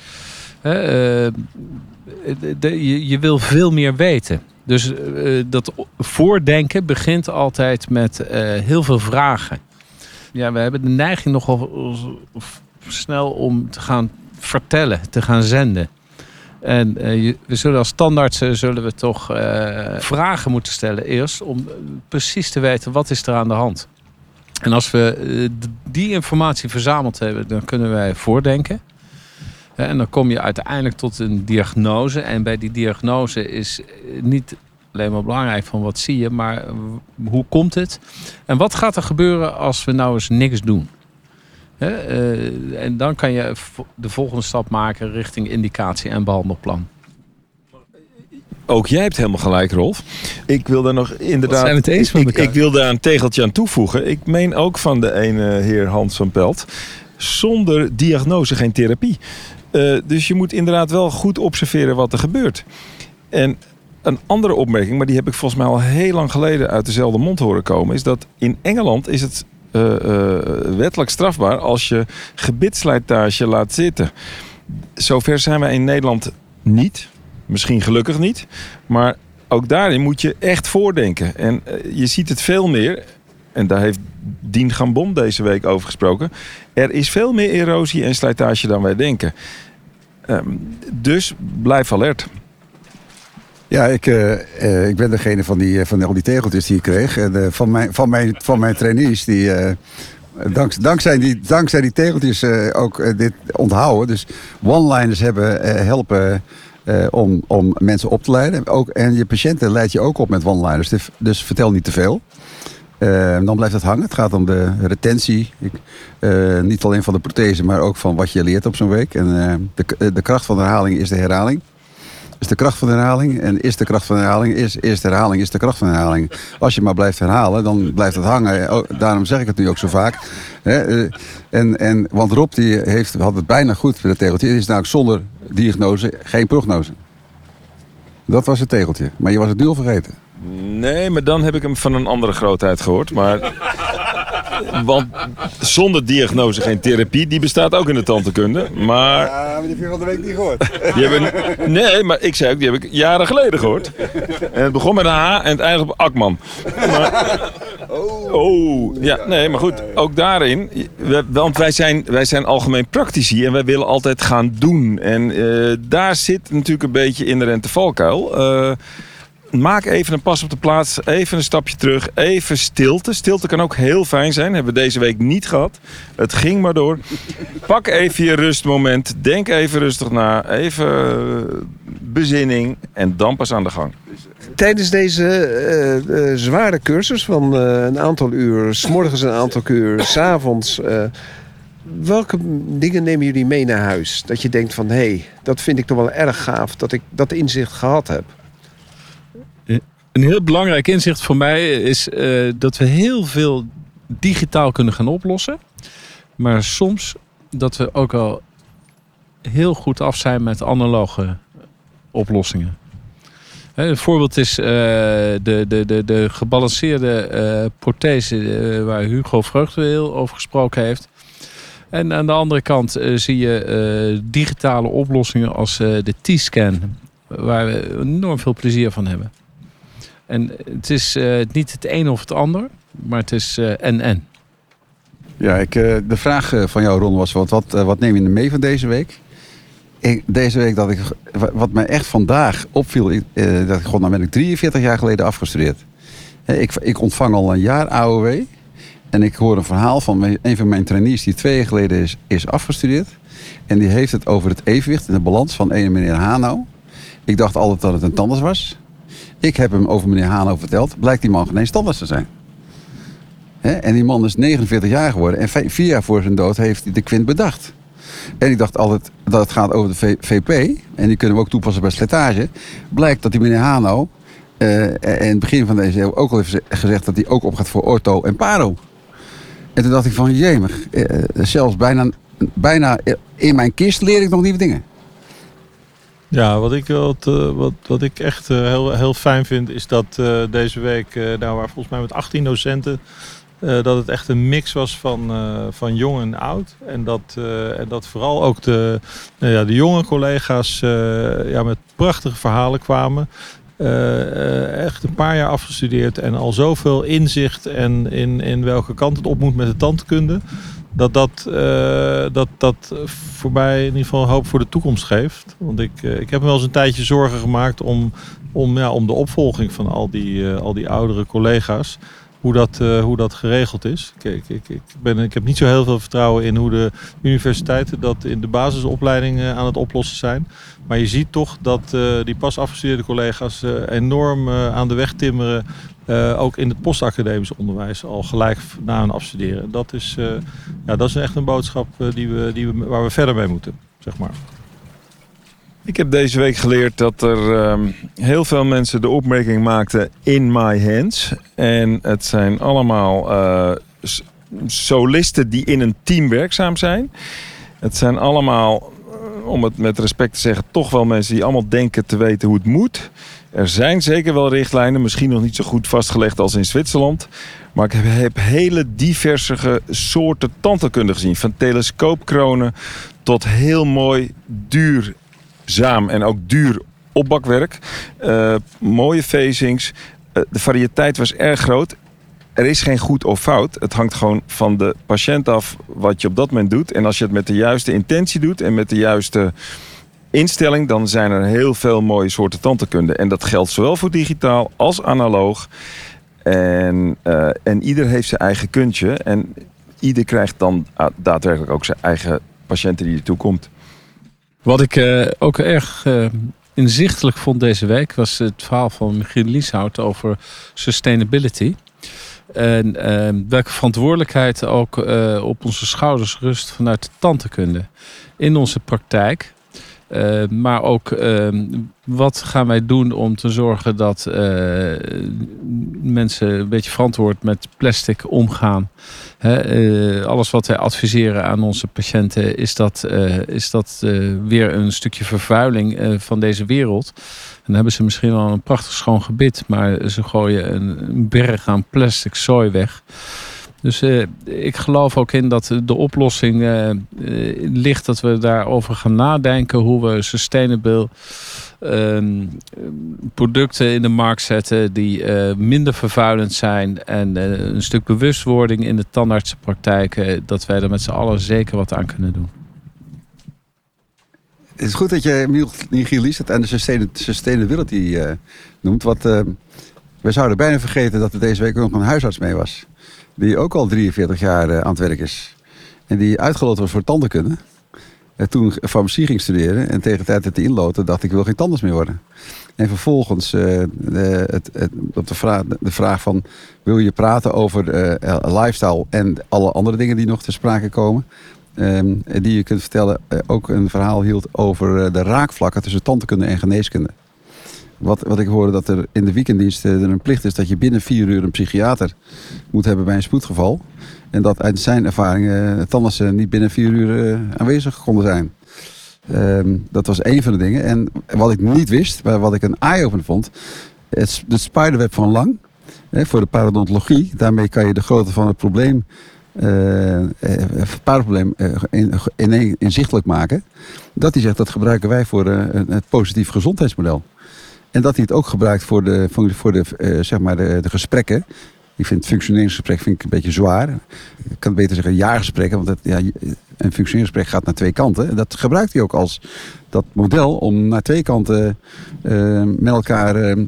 Speaker 5: Je, je wil veel meer weten. Dus eh, dat voordenken begint altijd met eh, heel veel vragen. Ja, we hebben de neiging nogal snel om te gaan vertellen, te gaan zenden. En eh, we zullen als standaardsen zullen we toch vragen moeten stellen eerst om precies te weten wat is er aan de hand. En als we die informatie verzameld hebben, dan kunnen wij voordenken. En dan kom je uiteindelijk tot een diagnose. En bij die diagnose is eh, niet alleen maar belangrijk van wat zie je, maar eh, hoe komt het? En wat gaat er gebeuren als we nou eens niks doen? Hè, eh, en dan kan je de volgende stap maken richting indicatie en behandelplan.
Speaker 4: Ook jij hebt helemaal gelijk, Rolf. Ik wil daar nog inderdaad.
Speaker 5: zijn het eens met
Speaker 4: ik,
Speaker 5: elkaar?
Speaker 4: ik wil daar een tegeltje aan toevoegen. Ik meen ook van de ene heer Hans van Pelt. Zonder diagnose geen therapie. Eh, dus je moet inderdaad wel goed observeren wat er gebeurt. En een andere opmerking, maar die heb ik volgens mij al heel lang geleden uit dezelfde mond horen komen, is dat in Engeland is het eh, eh, wettelijk strafbaar als je gebitslijtage laat zitten. Zover zijn wij in Nederland niet. Misschien gelukkig niet. Maar ook daarin moet je echt voordenken. En je ziet het veel meer. en daar heeft Dien Gambon deze week over gesproken. Er is veel meer erosie en slijtage dan wij denken. Ehm, dus blijf alert.
Speaker 6: Ja, ik, eh, eh, ik ben degene van, die, eh, van al die tegeltjes die ik kreeg. En van, mijn, van, mijn, van mijn trainees die... Dank, dankzij, die, dankzij die tegeltjes ook dit onthouden. Dus one-liners hebben helpen om, om mensen op te leiden. Ook, en je patiënten leid je ook op met one-liners. Dus, dus vertel niet te veel. Eh, dan blijft het hangen. Het gaat om de retentie. Ik, eh, niet alleen van de prothese, maar ook van wat je leert op zo'n week. En eh, de, de kracht van de herhaling is de herhaling. Is de kracht van de herhaling. En is de kracht van de herhaling, is, is de herhaling, is de kracht van de herhaling. Als je maar blijft herhalen, dan blijft het hangen. Daarom zeg ik het nu ook zo vaak. Hè, eh, en, en, want Rob die heeft, had het bijna goed met het tegeltje. Het is namelijk zonder diagnose geen prognose. Dat was het tegeltje. Maar je was het nu al vergeten.
Speaker 4: Nee, maar dan heb ik hem van een andere grootheid gehoord. Maar, (laughs) want zonder diagnose geen therapie, die bestaat ook in de tandheelkunde. Maar
Speaker 6: Ja, maar die heb je van de week niet gehoord.
Speaker 4: die hebben, nee, maar ik zei ook, die heb ik jaren geleden gehoord. En het begon met een H en het eindigt op Akman. Maar, oh, ja, nee, maar goed, ook daarin. Want wij zijn, wij zijn algemeen praktici en wij willen altijd gaan doen. En eh, daar zit natuurlijk een beetje inherente valkuil. Eh, maak even een pas op de plaats. Even een stapje terug. Even stilte. Stilte kan ook heel fijn zijn. Hebben we deze week niet gehad. Het ging maar door. Pak even je rustmoment. Denk even rustig na. Even eh, bezinning. En dan pas aan de gang.
Speaker 8: Tijdens deze eh, eh, zware cursus van een aantal uur, morgens een aantal uur, s'avonds. avonds. welke dingen nemen jullie mee naar huis? Dat je denkt van, hé, hey, dat vind ik toch wel erg gaaf dat ik dat inzicht gehad heb.
Speaker 5: Een heel belangrijk inzicht voor mij is eh, dat we heel veel digitaal kunnen gaan oplossen. Maar soms dat we ook al heel goed af zijn met analoge oplossingen. Een voorbeeld is eh, de, de, de, de gebalanceerde eh, prothese waar Hugo Vreugde heel over gesproken heeft. En aan de andere kant zie je digitale oplossingen als de T-scan, waar we enorm veel plezier van hebben. En het is eh, niet het een of het ander, maar het is eh, en-en.
Speaker 6: Ja, ik, eh, de vraag eh, van jou, Ron, was: wat, wat, eh, neem je mee van deze week? Ik, deze week dat ik, wa- wat mij echt vandaag opviel, eh, dat ik gewoon, dan ben ik 43 jaar geleden afgestudeerd. Eh, ik, ik ontvang al een jaar AOW. En ik hoor een verhaal van een van mijn trainees die twee jaar geleden is, is afgestudeerd. En die heeft het over het evenwicht en de balans van een meneer Hano. Ik dacht altijd dat het een tandarts was. Ik heb hem over meneer Hano verteld. Blijkt die man geen eens tandarts te zijn. En die man is 49 jaar geworden. En vier jaar voor zijn dood heeft hij de kwint bedacht. En ik dacht altijd dat het gaat over de VP. En die kunnen we ook toepassen bij slijtage. Blijkt dat die meneer Hano... eh, in het begin van deze eeuw ook al heeft ze- gezegd... dat hij ook opgaat voor ortho en paro. En toen dacht ik van... jemig, eh, zelfs bijna, bijna in mijn kist leer ik nog nieuwe dingen.
Speaker 7: Ja, wat ik, wat, wat, wat ik echt eh, heel, heel fijn vind, is dat eh, deze week, eh nou, waar volgens mij met 18 docenten, eh, dat het echt een mix was van, van jong en oud. En dat, en dat vooral ook de, nou ja, de jonge collega's ja, met prachtige verhalen kwamen. Echt een paar jaar afgestudeerd en al zoveel inzicht en in, in welke kant het op moet met de tandkunde. Dat dat, eh, dat dat voor mij in ieder geval hoop voor de toekomst geeft. Want ik, eh, ik heb me wel eens een tijdje zorgen gemaakt om, om, ja, om de opvolging van al die, eh, al die oudere collega's. Hoe dat, eh, hoe dat geregeld is. Ik, ik, ik, ben, ik heb niet zo heel veel vertrouwen in hoe de universiteiten dat in de basisopleiding eh, aan het oplossen zijn. Maar je ziet toch dat eh, die pas afgestudeerde collega's enorm aan de weg timmeren. ook in het postacademisch onderwijs al gelijk na hun afstuderen. Dat is, ja, dat is echt een boodschap die we, die we, waar we verder mee moeten. Zeg maar.
Speaker 4: Ik heb deze week geleerd dat er ehm, heel veel mensen de opmerking maakten in my hands. En het zijn allemaal eh, solisten die in een team werkzaam zijn. Het zijn allemaal, eh, om het met respect te zeggen, toch wel mensen die allemaal denken te weten hoe het moet. Er zijn zeker wel richtlijnen, misschien nog niet zo goed vastgelegd als in Zwitserland. Maar ik heb, hele diverse soorten tandheelkunde gezien. Van telescoopkronen tot heel mooi duurzaam en ook duur opbakwerk. Eh, mooie facings. Eh, de variëteit was erg groot. er is geen goed of fout. Het hangt gewoon van de patiënt af wat je op dat moment doet. En als je het met de juiste intentie doet en met de juiste instelling, dan zijn er heel veel mooie soorten tandheelkunde. En dat geldt zowel voor digitaal als analoog. En, eh, en ieder heeft zijn eigen kuntje. En ieder krijgt dan ah, daadwerkelijk ook zijn eigen patiënten die er toe komt.
Speaker 5: Wat ik eh, ook erg eh, inzichtelijk vond deze week was het verhaal van Michiel Lieshout over sustainability. En eh, welke verantwoordelijkheid ook eh, op onze schouders rust vanuit de tandheelkunde in onze praktijk. Eh, maar ook ehm, wat gaan wij doen om te zorgen dat eh, mensen een beetje verantwoord met plastic omgaan. Hè, eh, alles wat wij adviseren aan onze patiënten is dat, is dat weer een stukje vervuiling van deze wereld. En dan hebben ze misschien wel een prachtig schoon gebit, maar ze gooien een berg aan plastic zooi weg. Dus eh, ik geloof ook in dat de oplossing eh, eh, ligt dat we daarover gaan nadenken hoe we sustainable ehm, producten in de markt zetten die minder vervuilend zijn en een stuk bewustwording in de tandartsenpraktijk, dat wij er met z'n allen zeker wat aan kunnen doen.
Speaker 6: Het is goed dat je Michiel Liesert en de sustain- sustainability noemt. Want we zouden bijna vergeten dat er deze week ook nog een huisarts mee was. Die ook al 43 jaar eh, aan het werk is. En die uitgeloot was voor tandenkunde. En toen farmacie ging studeren. En tegen de tijd dat hij inloten dacht ik, wil geen tandarts meer worden. En vervolgens eh, de, op vraag, de vraag van... wil je praten over eh, lifestyle en alle andere dingen die nog ter sprake komen... ehm, die je kunt vertellen, ook een verhaal hield over de raakvlakken tussen tandheelkunde en geneeskunde. Wat, wat ik hoorde dat er in de weekenddienst er een plicht is dat je binnen vier uur een psychiater moet hebben bij een spoedgeval. En dat uit zijn ervaring eh, tandartsen niet binnen vier uur eh, aanwezig konden zijn. Ehm, dat was één van de dingen. En wat ik niet wist, maar wat ik een eye-opener vond, het, de spiderweb van Lang hè, voor de parodontologie. Daarmee kan je de grootte van het probleem, eh, eh, het paardenprobleem, in, in, inzichtelijk maken. Dat hij zegt dat gebruiken wij voor het positief gezondheidsmodel. En dat hij het ook gebruikt voor de, voor de, eh, zeg maar de, de gesprekken. Ik vind het functioneringsgesprek vind ik een beetje zwaar. Ik kan beter zeggen jaargesprekken, want het, ja, een functioneringsgesprek gaat naar twee kanten. En dat gebruikt hij ook als dat model om naar twee kanten eh, met elkaar eh,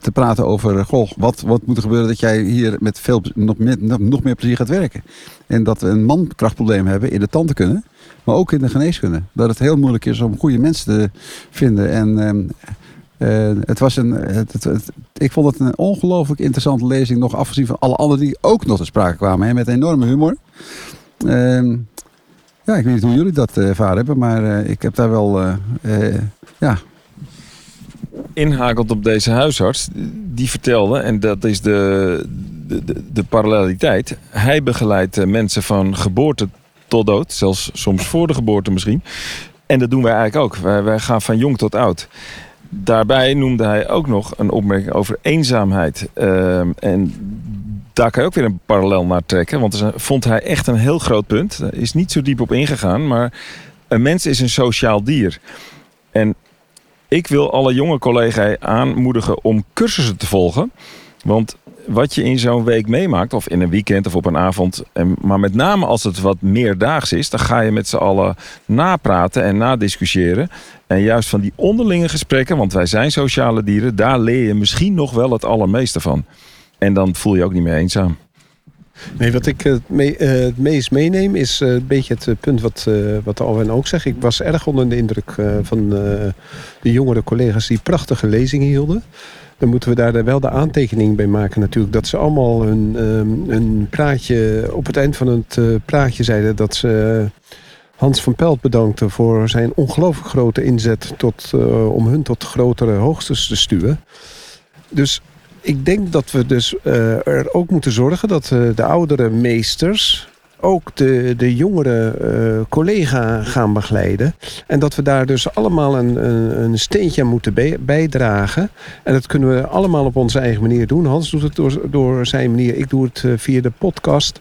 Speaker 6: te praten over... Goh, wat, wat moet er gebeuren dat jij hier met veel, nog, meer, nog, meer plezier gaat werken? En dat we een mankrachtprobleem hebben in de tandheelkunde, maar ook in de geneeskunde. Dat het heel moeilijk is om goede mensen te vinden. En eh, het was een, het, ik vond het een ongelooflijk interessante lezing, nog afgezien van alle anderen die ook nog te sprake kwamen. Hè, met enorme humor. Ehm, ja, ik weet niet hoe jullie dat eh, ervaren hebben, maar eh, ik heb daar wel, ja,
Speaker 4: Inhakend op deze huisarts, die vertelde, en dat is de, de, de, paralleliteit. Hij begeleidt mensen van geboorte tot dood, zelfs soms voor de geboorte misschien. En dat doen wij eigenlijk ook. Wij gaan van jong tot oud. Daarbij noemde hij ook nog een opmerking over eenzaamheid. Ehm, en daar kan je ook weer een parallel naar trekken. Want een- vond hij echt een heel groot punt. Daar is niet zo diep op ingegaan. Maar een mens is een sociaal dier. En ik wil alle jonge collega's aanmoedigen om cursussen te volgen. Want wat je in zo'n week meemaakt, of in een weekend of op een avond, en, maar met name als het wat meerdaags is, dan ga je met z'n allen napraten en nadiscussiëren. En juist van die onderlinge gesprekken, want wij zijn sociale dieren, daar leer je misschien nog wel het allermeeste van. En dan voel je ook niet meer eenzaam.
Speaker 8: Nee, wat ik het, me- eh, het meest meeneem is eh, een beetje het eh, punt wat, eh wat Alwin ook zegt. Ik was erg onder de indruk eh, van eh, de jongere collega's die prachtige lezingen hielden. Dan moeten we daar wel de aantekening bij maken natuurlijk. Dat ze allemaal een, ehm, een praatje, op het eind van het eh, praatje zeiden dat ze Hans van Pelt bedankten voor zijn ongelooflijk grote inzet tot, eh, om hun tot grotere hoogtes te stuwen. Dus ik denk dat we dus eh, er ook moeten zorgen dat eh, de oudere meesters ook de, de jongere eh, collega gaan begeleiden. En dat we daar dus allemaal een, een, een steentje aan moeten bij- bijdragen. En dat kunnen we allemaal op onze eigen manier doen. Hans doet het door, door zijn manier. Ik doe het eh, via de podcast.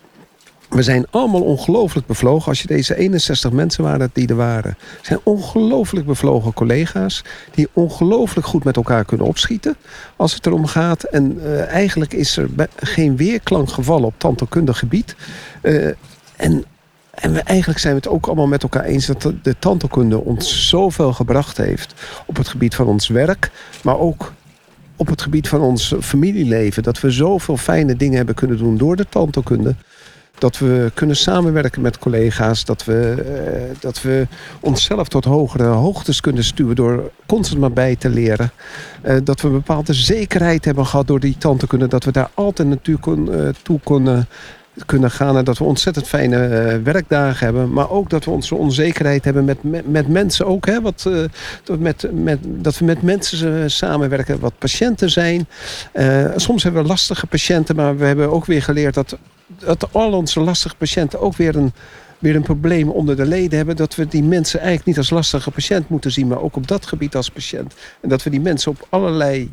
Speaker 2: We zijn allemaal ongelooflijk bevlogen. Als je deze 61 mensen waren die er waren. zijn ongelooflijk bevlogen collega's. Die ongelooflijk goed met elkaar kunnen opschieten. Als het erom gaat. En uh, eigenlijk is er geen weerklank gevallen op tandheelkundig gebied. Uh, en en we, eigenlijk zijn we het ook allemaal met elkaar eens dat de, de tandheelkunde ons zoveel gebracht heeft op het gebied van ons werk, maar ook op het gebied van ons familieleven. Dat we zoveel fijne dingen hebben kunnen doen door de tandheelkunde. Dat we kunnen samenwerken met collega's. Dat we, eh, dat we onszelf tot hogere hoogtes kunnen stuwen door constant maar bij te leren. Eh, dat we een bepaalde zekerheid hebben gehad door die tandheelkunde. Dat we daar altijd naartoe kon, uh, toe konden kunnen gaan en dat we ontzettend fijne werkdagen hebben. Maar ook dat we onze onzekerheid hebben met, met, mensen ook. Hè, wat, met, met, dat we met mensen samenwerken, wat patiënten zijn. Soms hebben we lastige patiënten, maar we hebben ook weer geleerd dat, dat al onze lastige patiënten ook weer een, weer een probleem onder de leden hebben. Dat we die mensen eigenlijk niet als lastige patiënt moeten zien, maar ook op dat gebied als patiënt. En dat we die mensen op allerlei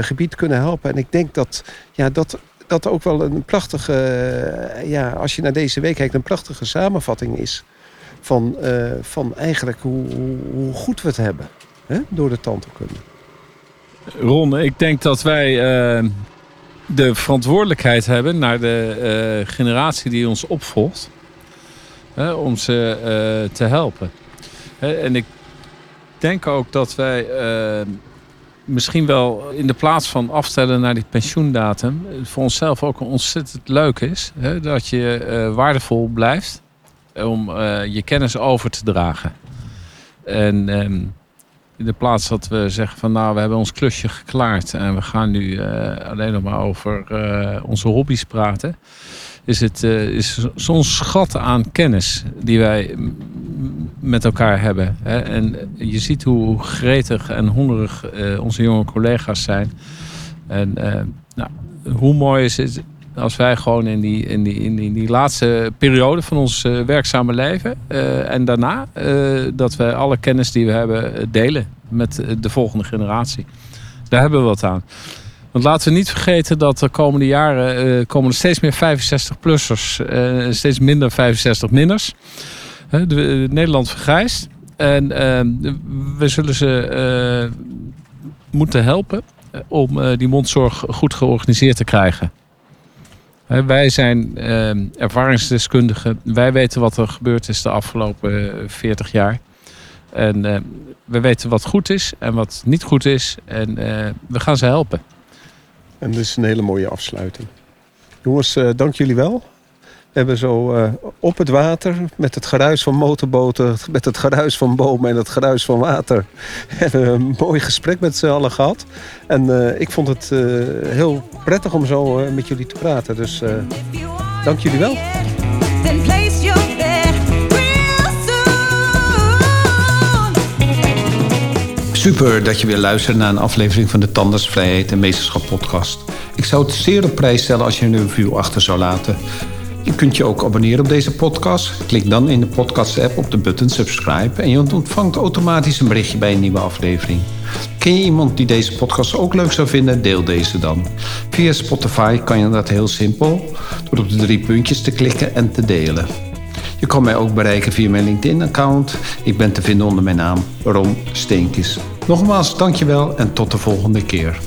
Speaker 2: gebied kunnen helpen. En ik denk dat ja, dat dat ook wel een prachtige, eh, ja, als je naar deze week kijkt, een prachtige samenvatting is van, uh, van eigenlijk hoe, hoe, goed we het hebben hè, door de tandheelkunde.
Speaker 5: Ron, ik denk dat wij uh, de verantwoordelijkheid hebben naar de uh, generatie die ons opvolgt, om ze te helpen. en ik denk ook dat wij misschien wel in de plaats van afstellen naar die pensioendatum, voor onszelf ook ontzettend leuk is. Dat je waardevol blijft om je kennis over te dragen. En um, in de plaats dat we zeggen van nou, we hebben ons klusje geklaard en we gaan nu uh, alleen nog maar over onze hobby's praten is het uh, is zo'n schat aan kennis die wij met elkaar hebben. Hè? En je ziet hoe gretig en hongerig onze jonge collega's zijn. En nou, hoe mooi is het als wij gewoon in die, in die, in die, laatste periode van ons werkzame leven en daarna dat we alle kennis die we hebben delen met de volgende generatie. Daar hebben we wat aan. Want laten we niet vergeten dat de komende jaren komen er steeds meer 65-plussers, uh, eh, steeds minder 65-minners. Uh, Nederland vergrijst. En we zullen ze moeten helpen om die mondzorg goed georganiseerd te krijgen. Wij zijn ervaringsdeskundigen. Wij weten wat er gebeurd is de afgelopen 40 jaar. En we weten wat goed is en wat niet goed is. En we gaan ze helpen.
Speaker 2: En is een hele mooie afsluiting. Jongens, dank jullie wel. We hebben zo uh, op het water, met het geruis van motorboten, met het geruis van bomen en het geruis van water, (laughs) hebben we een mooi gesprek met z'n allen gehad. En uh, ik vond het heel prettig om zo met jullie te praten. Dus dank jullie wel.
Speaker 3: Super dat je weer luistert naar een aflevering van de Tandersvrijheid en Meesterschap podcast. Ik zou het zeer op prijs stellen als je een review achter zou laten. Je kunt je ook abonneren op deze podcast. Klik dan in de podcast-app op de button subscribe en je ontvangt automatisch een berichtje bij een nieuwe aflevering. Ken je iemand die deze podcast ook leuk zou vinden? Deel deze dan. Via Spotify kan je dat heel simpel door op de drie puntjes te klikken en te delen. Je kan mij ook bereiken via mijn LinkedIn-account. Ik ben te vinden onder mijn naam Ron Steenkis. Nogmaals, dankjewel en tot de volgende keer.